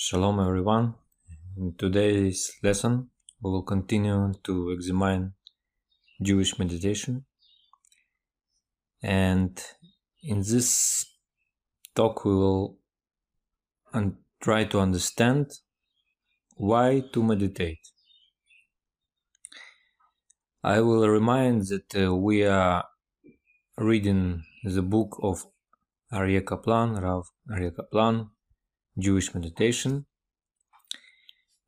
Shalom everyone. In today's lesson, we will continue to examine Jewish meditation. And in this talk, we will un- try to understand why to meditate. I will remind that uh, we are reading the book of Aryeh Kaplan, Rav Aryeh Kaplan, Jewish meditation.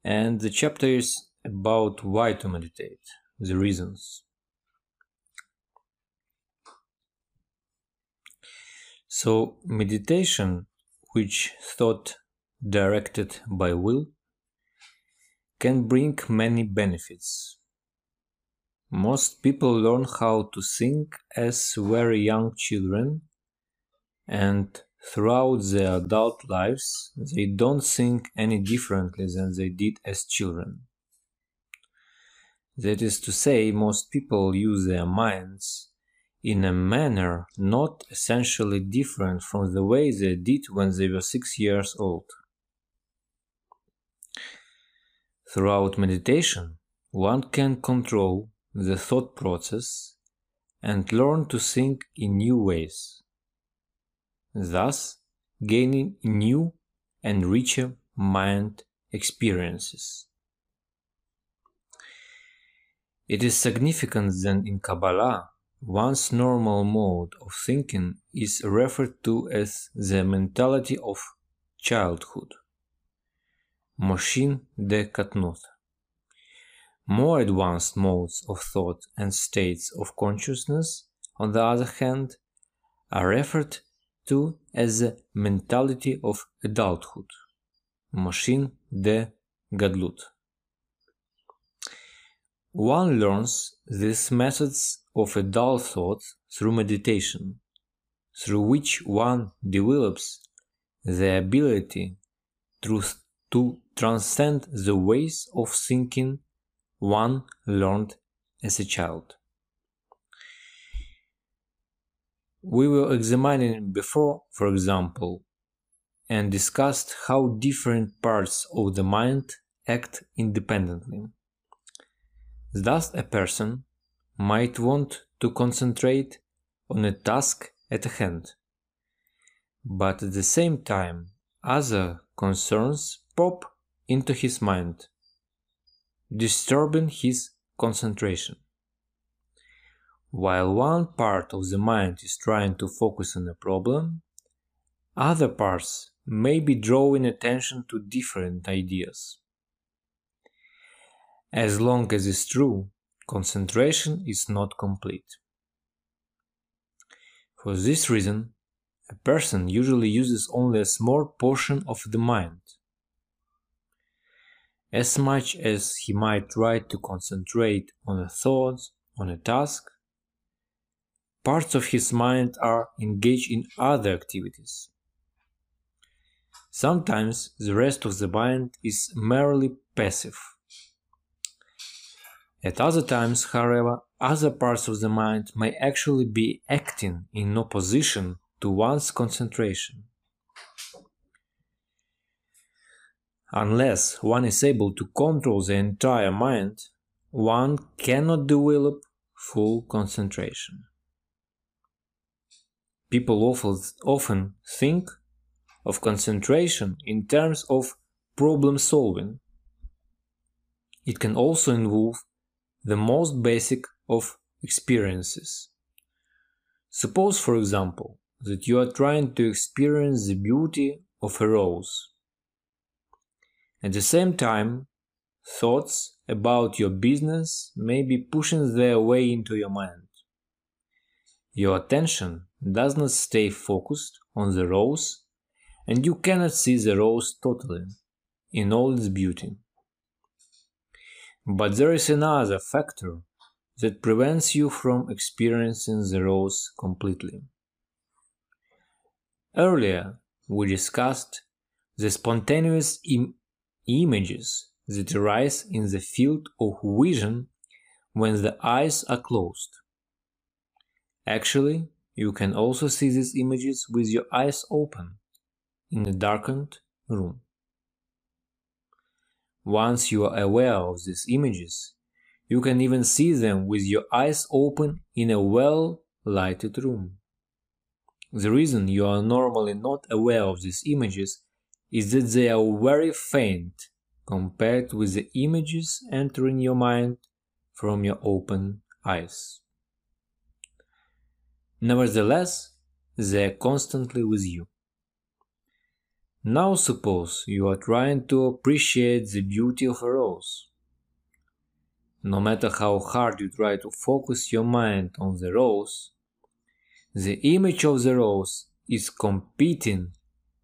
And the chapter is about why to meditate, the reasons. So, meditation, which thought directed by will, can bring many benefits. Most people learn how to think as very young children and Throughout their adult lives, they don't think any differently than they did as children. That is to say, most people use their minds in a manner not essentially different from the way they did when they were six years old. Throughout meditation, one can control the thought process and learn to think in new ways thus gaining new and richer mind experiences. It is significant that in Kabbalah, one's normal mode of thinking is referred to as the mentality of childhood, Moshin de Katnut. More advanced modes of thought and states of consciousness, on the other hand, are referred to as the mentality of adulthood, Moshin de Gadlut. One learns these methods of adult thought through meditation, through which one develops the ability to, to transcend the ways of thinking one learned as a child. We were examining before, for example, and discussed how different parts of the mind act independently. Thus, a person might want to concentrate on a task at hand, but at the same time, other concerns pop into his mind, disturbing his concentration. While one part of the mind is trying to focus on a problem, other parts may be drawing attention to different ideas. As long as it's true, concentration is not complete. For this reason, a person usually uses only a small portion of the mind. As much as he might try to concentrate on a thought, on a task, parts of his mind are engaged in other activities. Sometimes the rest of the mind is merely passive. At other times, however, other parts of the mind may actually be acting in opposition to one's concentration. Unless one is able to control the entire mind, one cannot develop full concentration. People often think of concentration in terms of problem solving. It can also involve the most basic of experiences. Suppose, for example, that you are trying to experience the beauty of a rose. At the same time, thoughts about your business may be pushing their way into your mind. Your attention does not stay focused on the rose and you cannot see the rose totally in all its beauty. But there is another factor that prevents you from experiencing the rose completely. Earlier, we discussed the spontaneous Im- images that arise in the field of vision when the eyes are closed. Actually, you can also see these images with your eyes open in a darkened room. once you are aware of these images, you can even see them with your eyes open in a well lighted room. The reason you are normally not aware of these images is that they are very faint compared with the images entering your mind from your open eyes. Nevertheless, they are constantly with you. Now suppose you are trying to appreciate the beauty of a rose. No matter how hard you try to focus your mind on the rose, the image of the rose is competing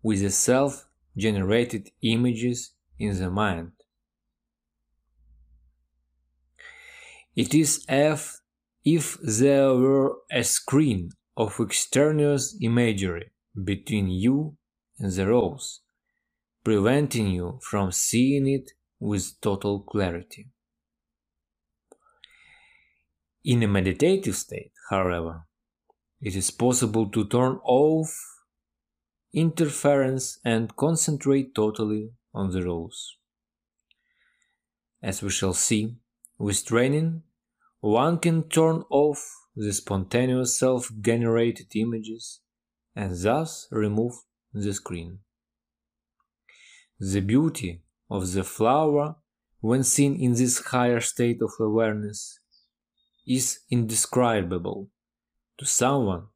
with the self generated images in the mind. It is as if there were a screen of extraneous imagery between you and the rose, preventing you from seeing it with total clarity. In a meditative state, however, it is possible to turn off interference and concentrate totally on the rose. As we shall see, with training, one can turn off the spontaneous self generated images and thus remove the screen. The beauty of the flower, when seen in this higher state of awareness, is indescribable to someone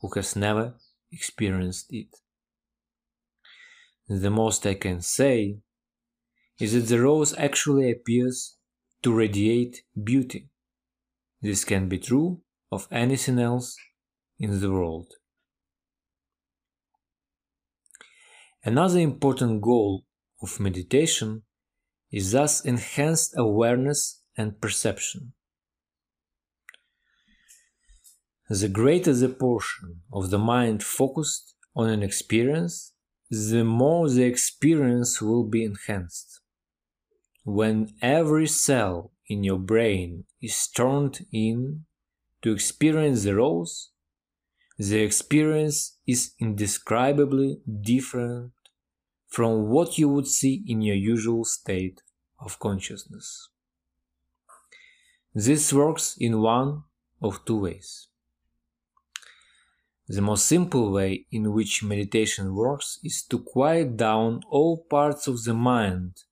who has never experienced it. The most I can say is that the rose actually appears to radiate beauty. This can be true of anything else in the world. Another important goal of meditation is thus enhanced awareness and perception. The greater the portion of the mind focused on an experience, the more the experience will be enhanced. When every cell in your brain is turned in to experience the rose, the experience is indescribably different from what you would see in your usual state of consciousness. This works in one of two ways. The most simple way in which meditation works is to quiet down all parts of the mind,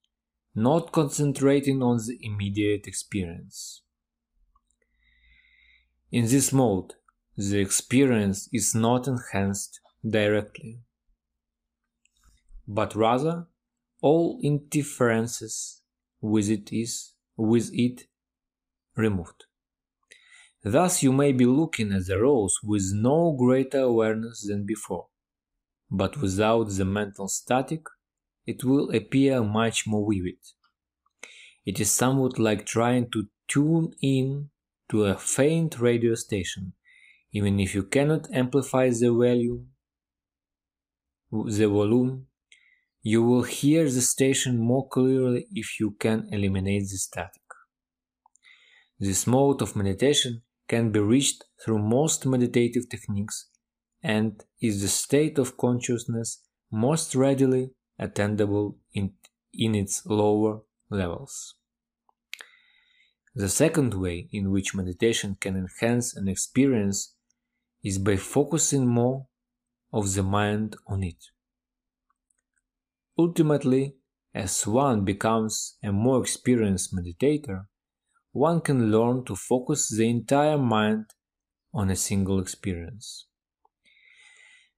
not concentrating on the immediate experience. In this mode, the experience is not enhanced directly, but rather all interferences with it is with it removed. Thus you may be looking at the rose with no greater awareness than before, but without the mental static, it will appear much more vivid. It is somewhat like trying to tune in to a faint radio station, even if you cannot amplify the volume, the volume, you will hear the station more clearly if you can eliminate the static. This mode of meditation can be reached through most meditative techniques and is the state of consciousness most readily attainable in, in its lower levels. The second way in which meditation can enhance an experience is by focusing more of the mind on it. Ultimately, as one becomes a more experienced meditator, one can learn to focus the entire mind on a single experience.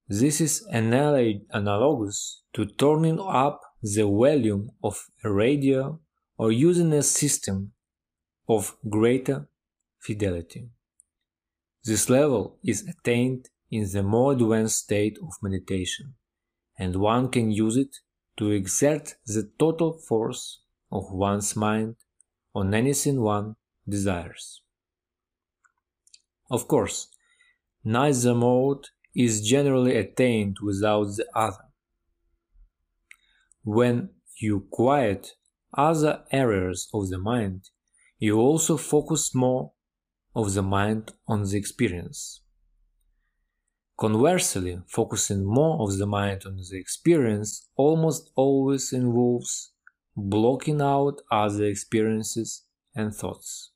This is analogous to turning up the volume of a radio or using a system of greater fidelity. This level is attained in the more advanced state of meditation, and one can use it to exert the total force of one's mind on anything one desires. Of course, neither mode is generally attained without the other. When you quiet other areas of the mind, you also focus more of the mind on the experience. Conversely, focusing more of the mind on the experience almost always involves blocking out other experiences and thoughts.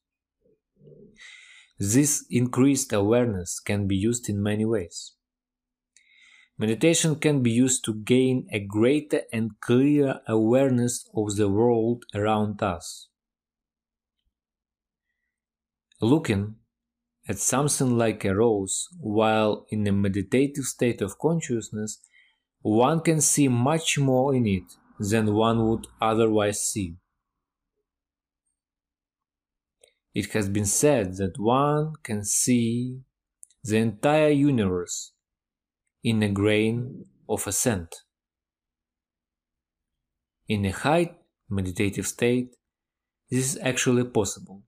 This increased awareness can be used in many ways. Meditation can be used to gain a greater and clearer awareness of the world around us. Looking at something like a rose while in a meditative state of consciousness, one can see much more in it than one would otherwise see. It has been said that one can see the entire universe in a grain of a cent. In a high meditative state, this is actually possible.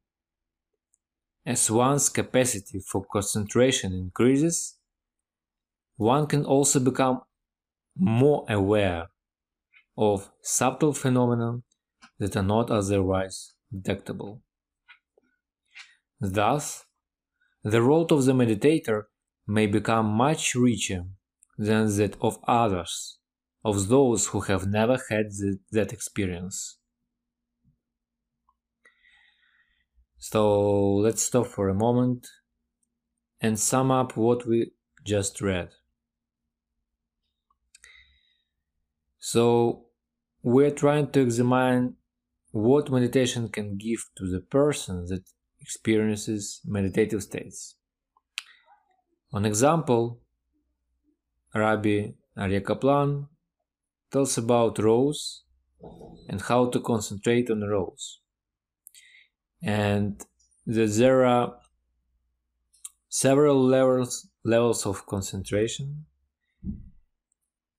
As one's capacity for concentration increases, one can also become more aware of subtle phenomena that are not otherwise detectable. Thus, the role of the meditator may become much richer than that of others, of those who have never had the, that experience. So let's stop for a moment and sum up what we just read. So we're trying to examine what meditation can give to the person that experiences meditative states. An example, Rabbi Aryeh Kaplan tells about rose and how to concentrate on rose. And that there are several levels levels of concentration.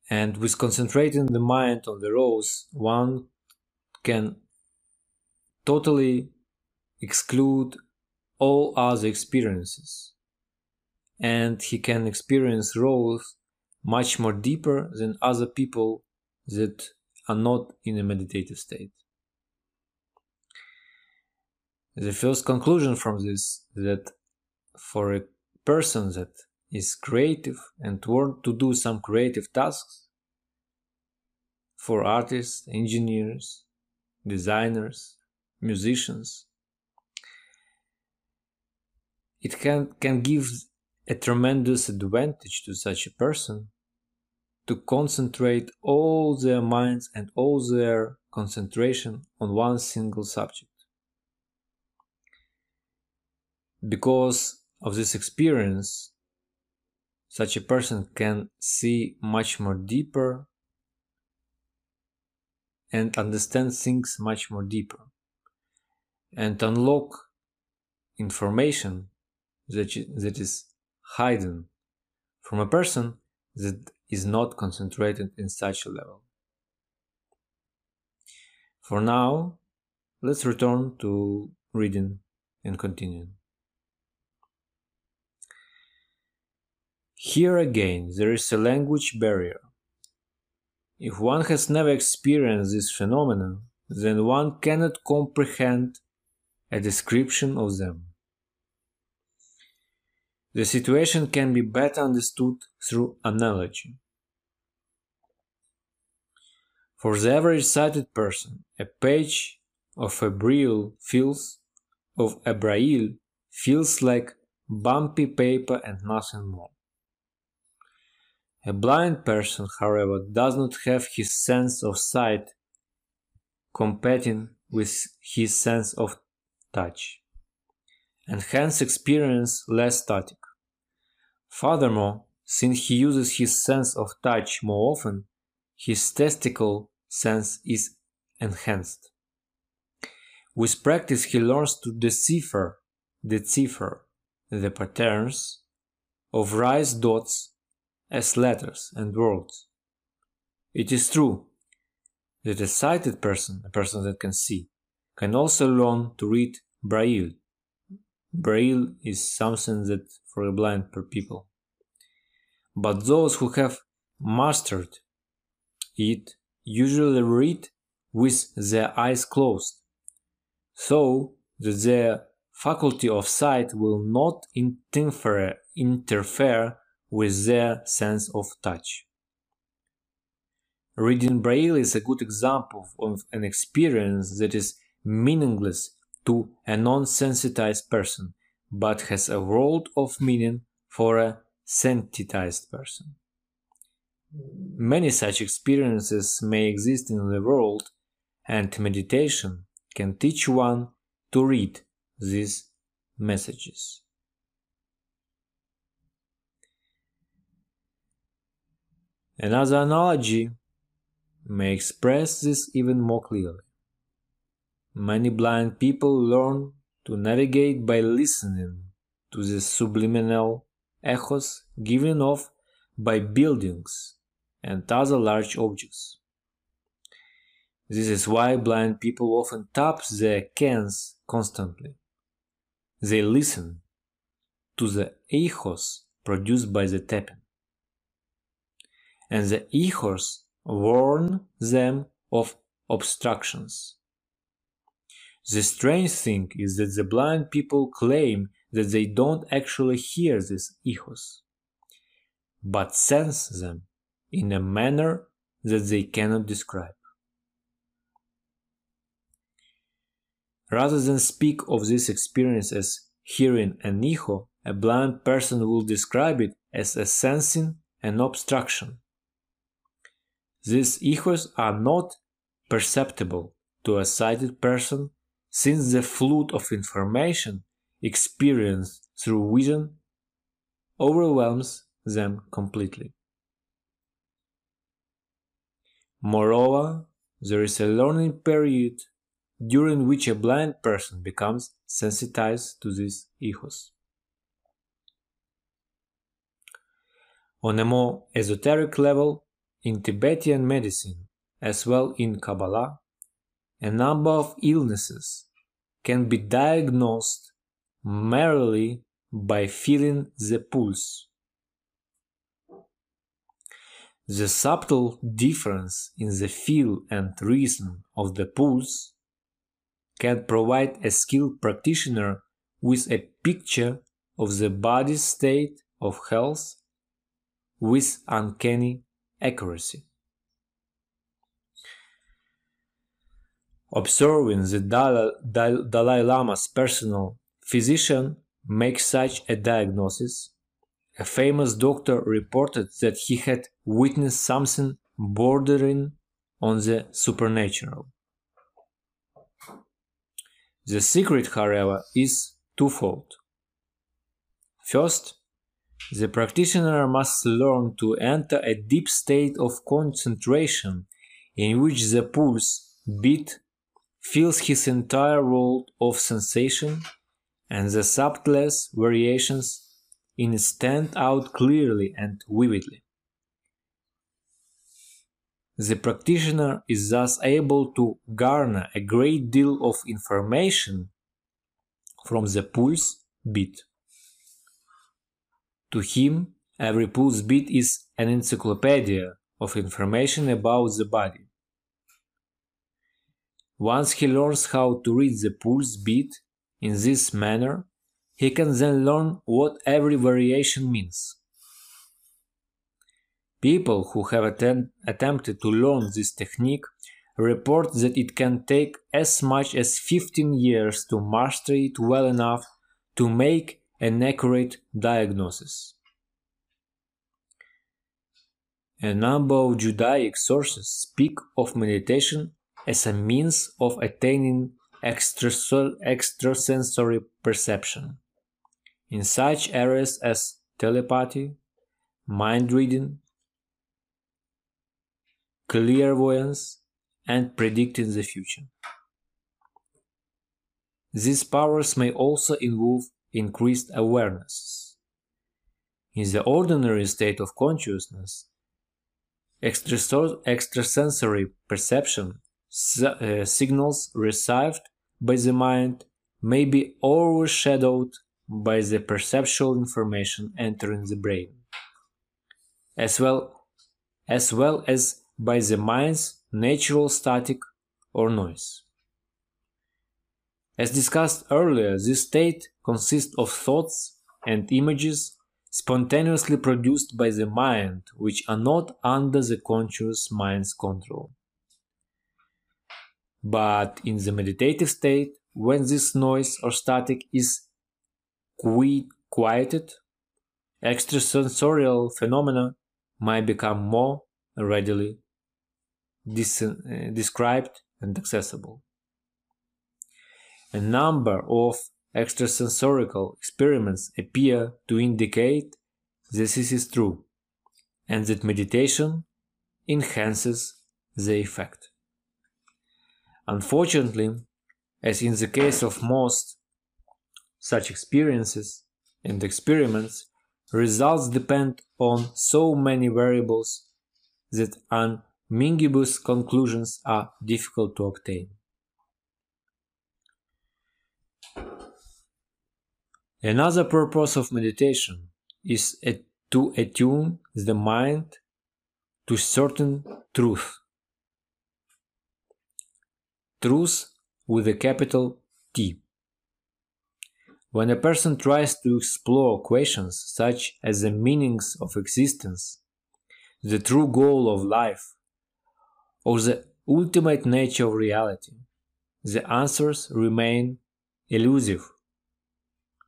And with concentrating the mind on the rose, one can totally exclude all other experiences. And he can experience rose much more deeper than other people that are not in a meditative state. The first conclusion from this is that for a person that is creative and want to do some creative tasks, for artists, engineers, designers, musicians, it can, can give a tremendous advantage to such a person to concentrate all their minds and all their concentration on one single subject. Because of this experience, such a person can see much more deeper and understand things much more deeper and unlock information that, that is hidden from a person that is not concentrated in such a level. For now, let's return to reading and continuing. Here again, there is a language barrier. If one has never experienced this phenomenon, then one cannot comprehend a description of them. The situation can be better understood through analogy. For the average sighted person, a page of a braille feels of a braille feels like bumpy paper and nothing more. A blind person, however, does not have his sense of sight competing with his sense of touch, and hence experience less static. Furthermore, since he uses his sense of touch more often, his tactile sense is enhanced. With practice, he learns to decipher, decipher the patterns of raised dots as letters and words. It is true that a sighted person, a person that can see, can also learn to read Braille. Braille is something that for blind people. But those who have mastered it usually read with their eyes closed, so that their faculty of sight will not interfere, interfere with their sense of touch. reading Braille is a good example of an experience that is meaningless to a non sensitized person, but has a world of meaning for a sensitized person. Many such experiences may exist in the world, and meditation can teach one to read these messages. Another analogy may express this even more clearly. Many blind people learn to navigate by listening to the subliminal echoes given off by buildings and other large objects. This is why blind people often tap their cans constantly. They listen to the echoes produced by the tapping. And the echoes warn them of obstructions. The strange thing is that the blind people claim that they don't actually hear these echoes, but sense them in a manner that they cannot describe. Rather than speak of this experience as hearing an echo, a blind person will describe it as a sensing an obstruction. These echoes are not perceptible to a sighted person since the flood of information experienced through vision overwhelms them completely. Moreover, there is a learning period during which a blind person becomes sensitized to these echoes. On a more esoteric level, in Tibetan medicine, as well in Kabbalah, a number of illnesses can be diagnosed merely by feeling the pulse. The subtle difference in the feel and rhythm of the pulse can provide a skilled practitioner with a picture of the body's state of health with uncanny accuracy. Observing the Dalai Lama's personal physician makes such a diagnosis, a famous doctor reported that he had witnessed something bordering on the supernatural. The secret, however, is twofold. First, the practitioner must learn to enter a deep state of concentration in which the pulse beat fills his entire world of sensation and the subtlest variations in stand out clearly and vividly. The practitioner is thus able to garner a great deal of information from the pulse beat. To him, every pulse beat is an encyclopedia of information about the body. Once he learns how to read the pulse beat in this manner, he can then learn what every variation means. People who have attempt, attempted to learn this technique report that it can take as much as 15 years to master it well enough to make an accurate diagnosis. A number of Judaic sources speak of meditation as a means of attaining extrasensory perception in such areas as telepathy, mind reading, clairvoyance, and predicting the future. These powers may also involve increased awareness. In the ordinary state of consciousness, extrasensory perception uh, signals received by the mind may be overshadowed by the perceptual information entering the brain, as well as well as by the mind's natural static or noise. As discussed earlier, this state consists of thoughts and images spontaneously produced by the mind, which are not under the conscious mind's control. But in the meditative state, when this noise or static is quieted, extrasensorial phenomena might become more readily uh, described and accessible. A number of extrasensorial experiments appear to indicate this is true and that meditation enhances the effect. Unfortunately, as in the case of most such experiences and experiments, results depend on so many variables that unambiguous conclusions are difficult to obtain. Another purpose of meditation is to attune the mind to certain truth. Truth with a capital T. When a person tries to explore questions such as the meanings of existence, the true goal of life, or the ultimate nature of reality, the answers remain elusive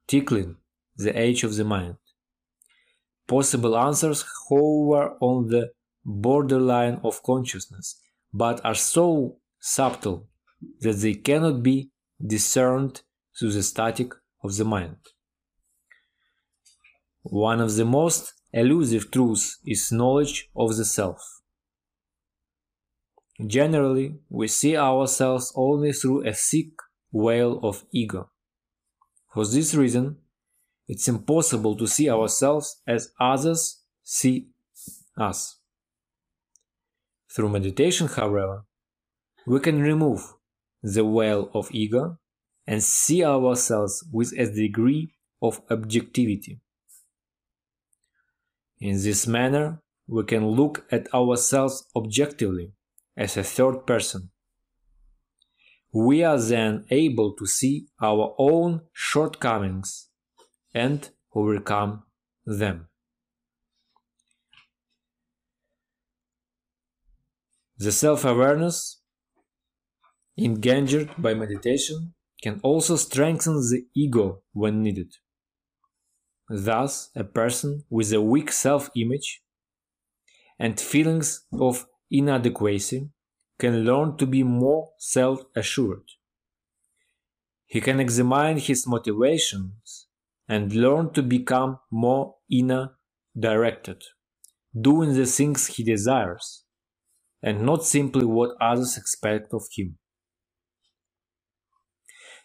tickling the edge of the mind. Possible answers hover on the borderline of consciousness, but are so subtle that they cannot be discerned through the static of the mind. One of the most elusive truths is knowledge of the self. Generally, we see ourselves only through a thick veil of ego. For this reason, it's impossible to see ourselves as others see us. Through meditation, however, we can remove the veil of ego and see ourselves with a degree of objectivity. In this manner, we can look at ourselves objectively as a third person we are then able to see our own shortcomings and overcome them. The self awareness engendered by meditation can also strengthen the ego when needed. Thus, a person with a weak self image and feelings of inadequacy can learn to be more self assured. He can examine his motivations and learn to become more inner directed, doing the things he desires, and not simply what others expect of him.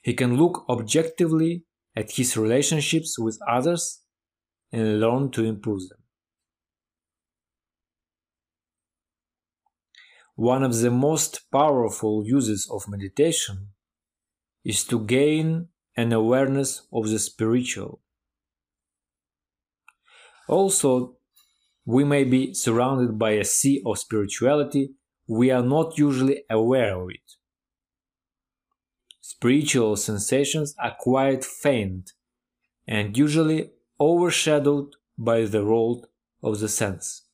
He can look objectively at his relationships with others and learn to improve them. One of the most powerful uses of meditation is to gain an awareness of the spiritual. Also, we may be surrounded by a sea of spirituality, we are not usually aware of it. Spiritual sensations are quite faint and usually overshadowed by the world of the sense.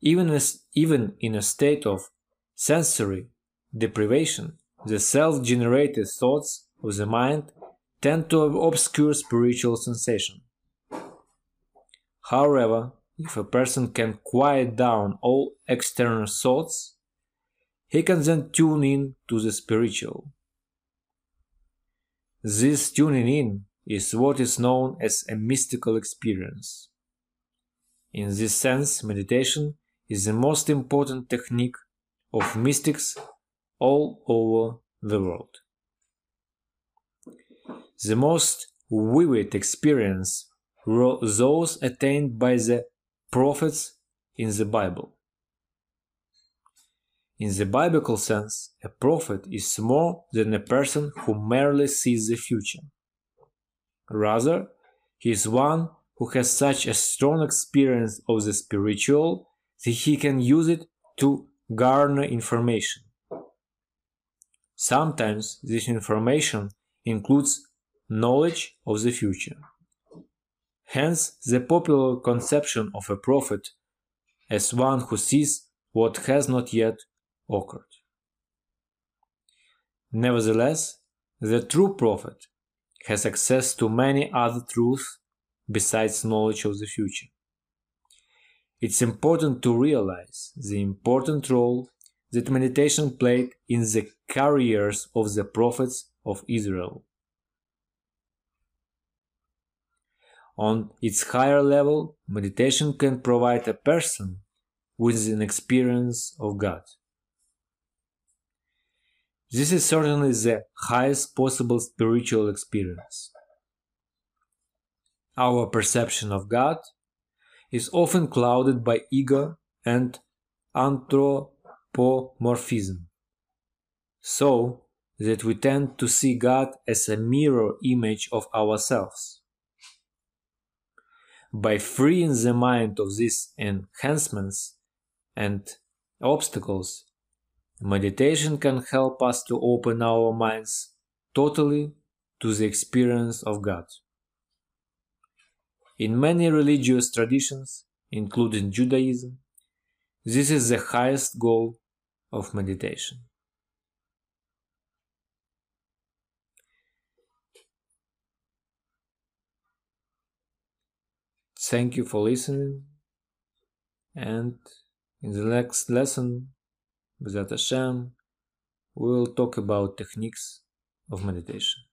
Even, as, even in a state of sensory deprivation, the self generated thoughts of the mind tend to obscure spiritual sensation. However, if a person can quiet down all external thoughts, he can then tune in to the spiritual. This tuning in is what is known as a mystical experience. In this sense, meditation is the most important technique of mystics all over the world. The most vivid experience were those attained by the prophets in the Bible. In the biblical sense, a prophet is more than a person who merely sees the future. Rather, he is one who has such a strong experience of the spiritual that he can use it to garner information. Sometimes this information includes knowledge of the future. Hence, the popular conception of a prophet as one who sees what has not yet occurred. Nevertheless, the true prophet has access to many other truths besides knowledge of the future. It's important to realize the important role that meditation played in the careers of the prophets of Israel. On its higher level, meditation can provide a person with an experience of God. This is certainly the highest possible spiritual experience. Our perception of God is often clouded by ego and anthropomorphism, so that we tend to see God as a mirror image of ourselves. By freeing the mind of these enhancements and obstacles, meditation can help us to open our minds totally to the experience of God. In many religious traditions, including Judaism, this is the highest goal of meditation. Thank you for listening. And in the next lesson, B'ezrat Hashem, we'll talk about techniques of meditation.